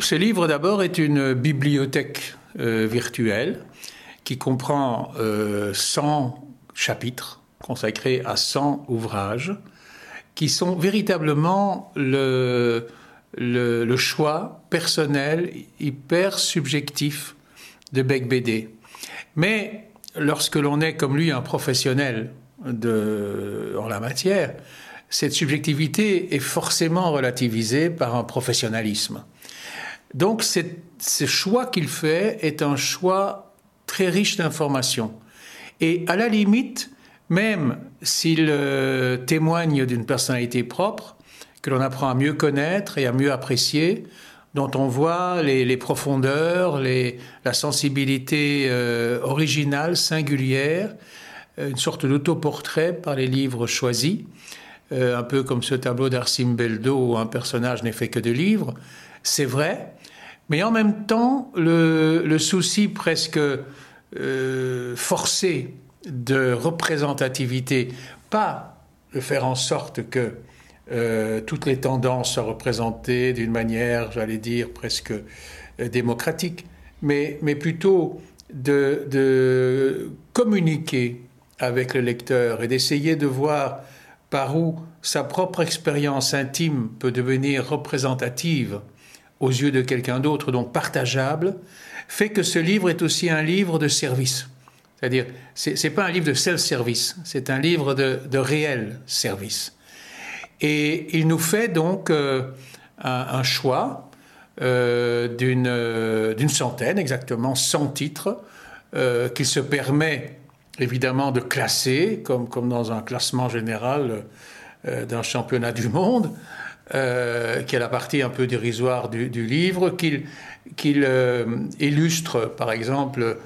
Ce livre d'abord est une bibliothèque euh, virtuelle qui comprend 100 chapitres consacrés à 100 ouvrages qui sont véritablement le, choix personnel, hyper subjectif de Beck BD. Mais lorsque l'on est comme lui un professionnel en la matière, cette subjectivité est forcément relativisée par un professionnalisme. Donc ce choix qu'il fait est un choix très riche d'informations. Et à la limite, même s'il euh, témoigne d'une personnalité propre, que l'on apprend à mieux connaître et à mieux apprécier, dont on voit les, profondeurs, la sensibilité euh, originale, singulière, une sorte d'autoportrait par les livres choisis, euh, un peu comme ce tableau d'Arsim Beldo où un personnage n'est fait que de livres. C'est vrai, mais en même temps, le, souci presque euh, forcé de représentativité, pas de faire en sorte que euh, toutes les tendances soient représentées d'une manière, j'allais dire, presque démocratique, mais, mais plutôt de, de communiquer avec le lecteur et d'essayer de voir par où sa propre expérience intime peut devenir représentative aux yeux de quelqu'un d'autre, donc partageable, fait que ce livre est aussi un livre de service. C'est-à-dire, ce n'est pas un livre de self-service, c'est un livre de, réel service. Et il nous fait donc euh, un, choix euh, euh, d'une centaine, exactement 100 titres, qu'il se permet évidemment de classer, comme, comme dans un classement général euh, d'un championnat du monde, euh, qui est la partie un peu dérisoire du, livre, qu'il qu'il euh, illustre par exemple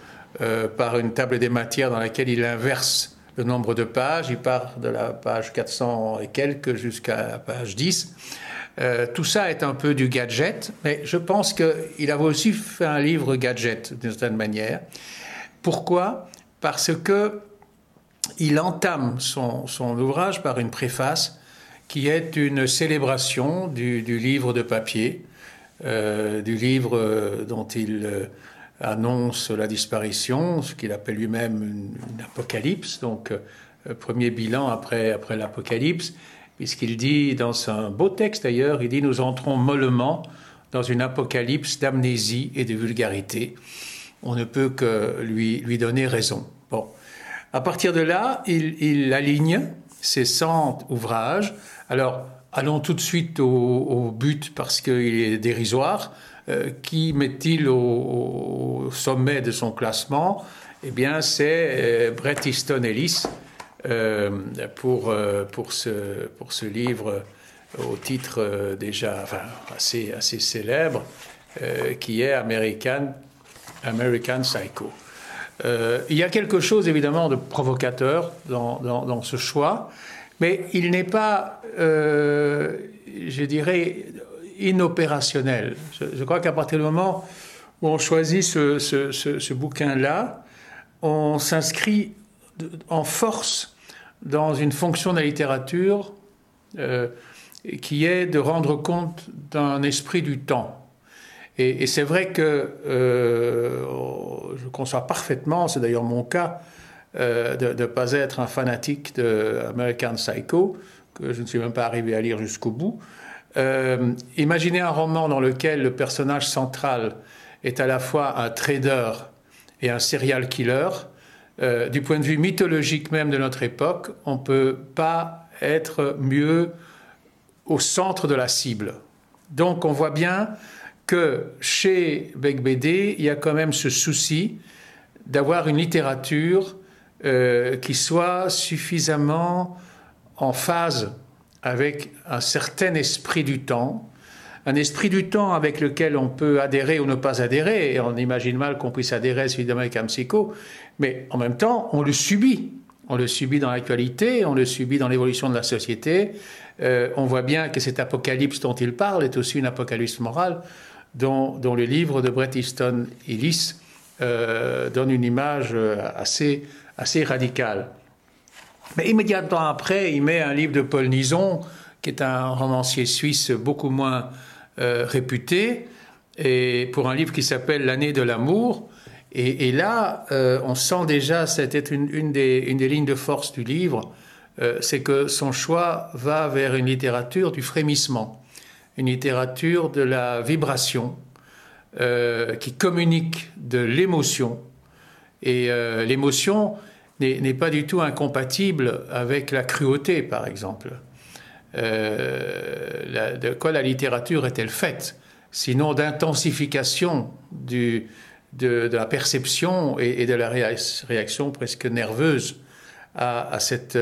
par une table des matières dans laquelle il inverse le nombre de pages, il part de la page 400 et quelques jusqu'à la page 10. tout ça est un peu du gadget, mais je pense qu'il avait aussi fait un livre gadget d'une certaine manière. Pourquoi? Parce que il entame son, ouvrage par une préface qui est une célébration du, livre de papier, euh, du livre dont il euh, annonce la disparition, ce qu'il appelle lui-même une, apocalypse, donc euh, premier bilan après l'apocalypse, puisqu'il dit dans un beau texte d'ailleurs, il dit nous entrons mollement dans une apocalypse d'amnésie et de vulgarité on ne peut que lui, lui donner raison. Bon. À partir de là, il, aligne ses 100 ouvrages. Alors, allons tout de suite au, but parce qu'il est dérisoire. Euh, qui met-il au, sommet de son classement? Eh bien, c'est euh, Bret Easton Ellis euh, pour, pour, ce, pour ce livre au titre déjà assez, assez célèbre, qui est American American Psycho. Euh, il y a quelque chose évidemment de provocateur dans, ce choix, mais il n'est pas, euh, je dirais, inopérationnel. Je, crois qu'à partir du moment où on choisit ce, bouquin-là, on s'inscrit en force dans une fonction de la littérature euh, qui est de rendre compte d'un esprit du temps. Et, c'est vrai que euh, je conçois parfaitement, c'est d'ailleurs mon cas, euh, de ne pas être un fanatique de American Psycho, que je ne suis même pas arrivé à lire jusqu'au bout. Euh, imaginez un roman dans lequel le personnage central est à la fois un trader et un serial killer. du point de vue mythologique même de notre époque, on ne peut pas être mieux au centre de la cible. Donc on voit bien que chez BD, il y a quand même ce souci d'avoir une littérature euh, qui soit suffisamment en phase avec un certain esprit du temps, un esprit du temps avec lequel on peut adhérer ou ne pas adhérer, et on imagine mal qu'on puisse adhérer évidemment avec un psycho, mais en même temps, on le subit. On le subit dans l'actualité, on le subit dans l'évolution de la société. Euh, on voit bien que cet apocalypse dont il parle est aussi une apocalypse morale dont, le livre de Bret Easton Ellis euh, donne une image euh, assez, assez radicale. Mais immédiatement après, il met un livre de Paul Nison, qui est un romancier suisse beaucoup moins euh, réputé, et pour un livre qui s'appelle L'année de l'amour. Et, là, on sent déjà, c'était une, une, des, lignes de force du livre, c'est que son choix va vers une littérature du frémissement, une littérature de la vibration, euh, qui communique de l'émotion. Et l'émotion n'est pas du tout incompatible avec la cruauté, par exemple. de quoi la littérature est-elle faite Sinon d'intensification de, la perception et, de la réaction presque nerveuse à cette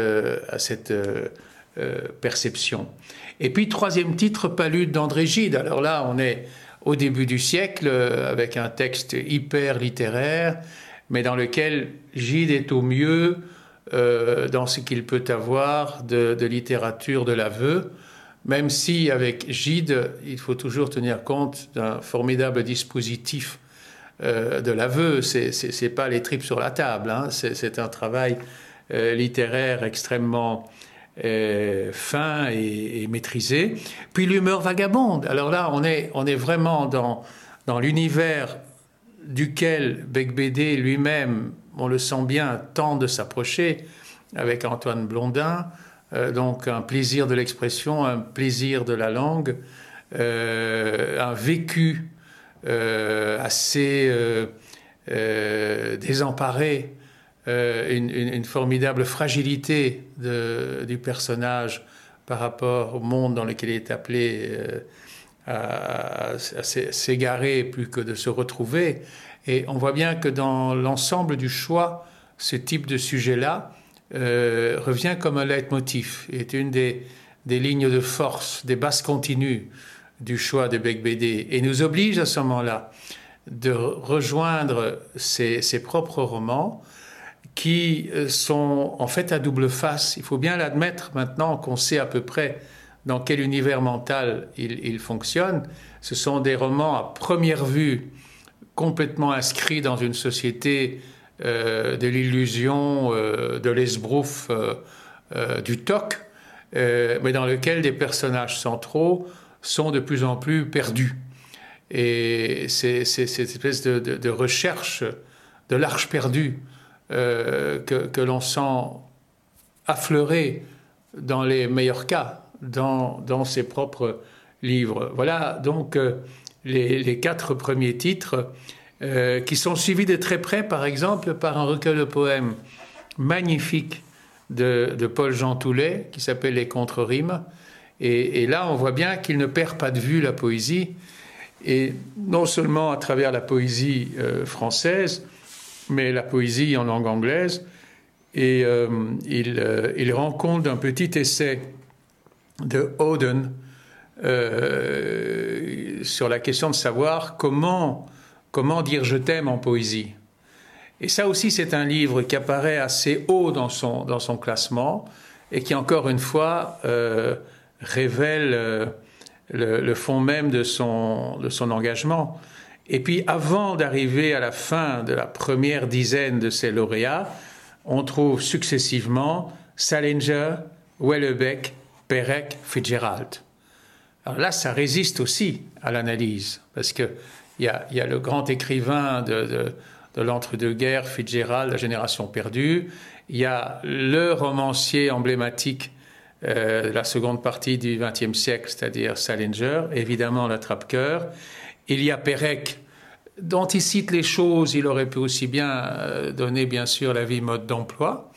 euh, euh, perception. Et puis, troisième titre, Palude d'André Gide. Alors là, on est au début du siècle avec un texte hyper littéraire, mais dans lequel Gide est au mieux euh, dans ce qu'il peut avoir de, littérature de l'aveu, même si avec Gide, il faut toujours tenir compte d'un formidable dispositif euh, de l'aveu. C'est pas les tripes sur la table. Hein. C'est un travail euh, littéraire extrêmement euh, fin et, maîtrisé. Puis l'humeur vagabonde. Alors là, on est, on est vraiment dans, dans l'univers duquel Becbédé lui-même, on le sent bien, tente de s'approcher avec Antoine Blondin. donc un plaisir de l'expression, un plaisir de la langue, un vécu euh, assez euh, euh, une, formidable fragilité du personnage par rapport au monde dans lequel il est appelé à, s'égarer plus que de se retrouver. Et on voit bien que dans l'ensemble du choix, ce type de sujet-là revient comme un leitmotiv, est une des, lignes de force, des bases continues du choix de Becbédé et nous oblige à ce moment-là de rejoindre ses, propres romans qui euh, sont en fait à double face. Il faut bien l'admettre maintenant qu'on sait à peu près dans quel univers mental il, fonctionne. Ce sont des romans à première vue complètement inscrits dans une société euh, de l'illusion, euh, de l'esbrouf, du toc, mais dans lequel des personnages centraux sont de plus en plus perdus. Et c'est cette espèce de, recherche de l'arche perdue euh, que, l'on sent affleurer dans les meilleurs cas dans, ses propres livres. Voilà donc euh, les, quatre premiers titres euh, qui sont suivis de très près, par exemple, par un recueil de poèmes magnifique de, de Paul Jean Toulet qui s'appelle Les Contre-rimes et, là, on voit bien qu'il ne perd pas de vue la poésie, et non seulement à travers la poésie française, mais la poésie en langue anglaise. Et euh, il, euh, il, rend compte d'un petit essai de Oden sur la question de savoir comment, comment dire je t'aime en poésie. Et ça aussi, c'est un livre qui apparaît assez haut dans son, dans son classement et qui, encore une fois, révèle euh, le, fond même de son, de son engagement. Et puis avant d'arriver à la fin de la première dizaine de ces lauréats, on trouve successivement Salinger, Wellebeck, Perec, Fitzgerald. Alors là, ça résiste aussi à l'analyse, parce qu'il y a, y a le grand écrivain de, de, de l'entre-deux-guerres, Fitzgerald, La génération perdue, il y a le romancier emblématique euh, la seconde partie du XXe siècle, c'est-à-dire Salinger, évidemment l'attrape-cœur. Il y a Pérec, dont il cite les choses, il aurait pu aussi bien euh, donner bien sûr la vie mode d'emploi.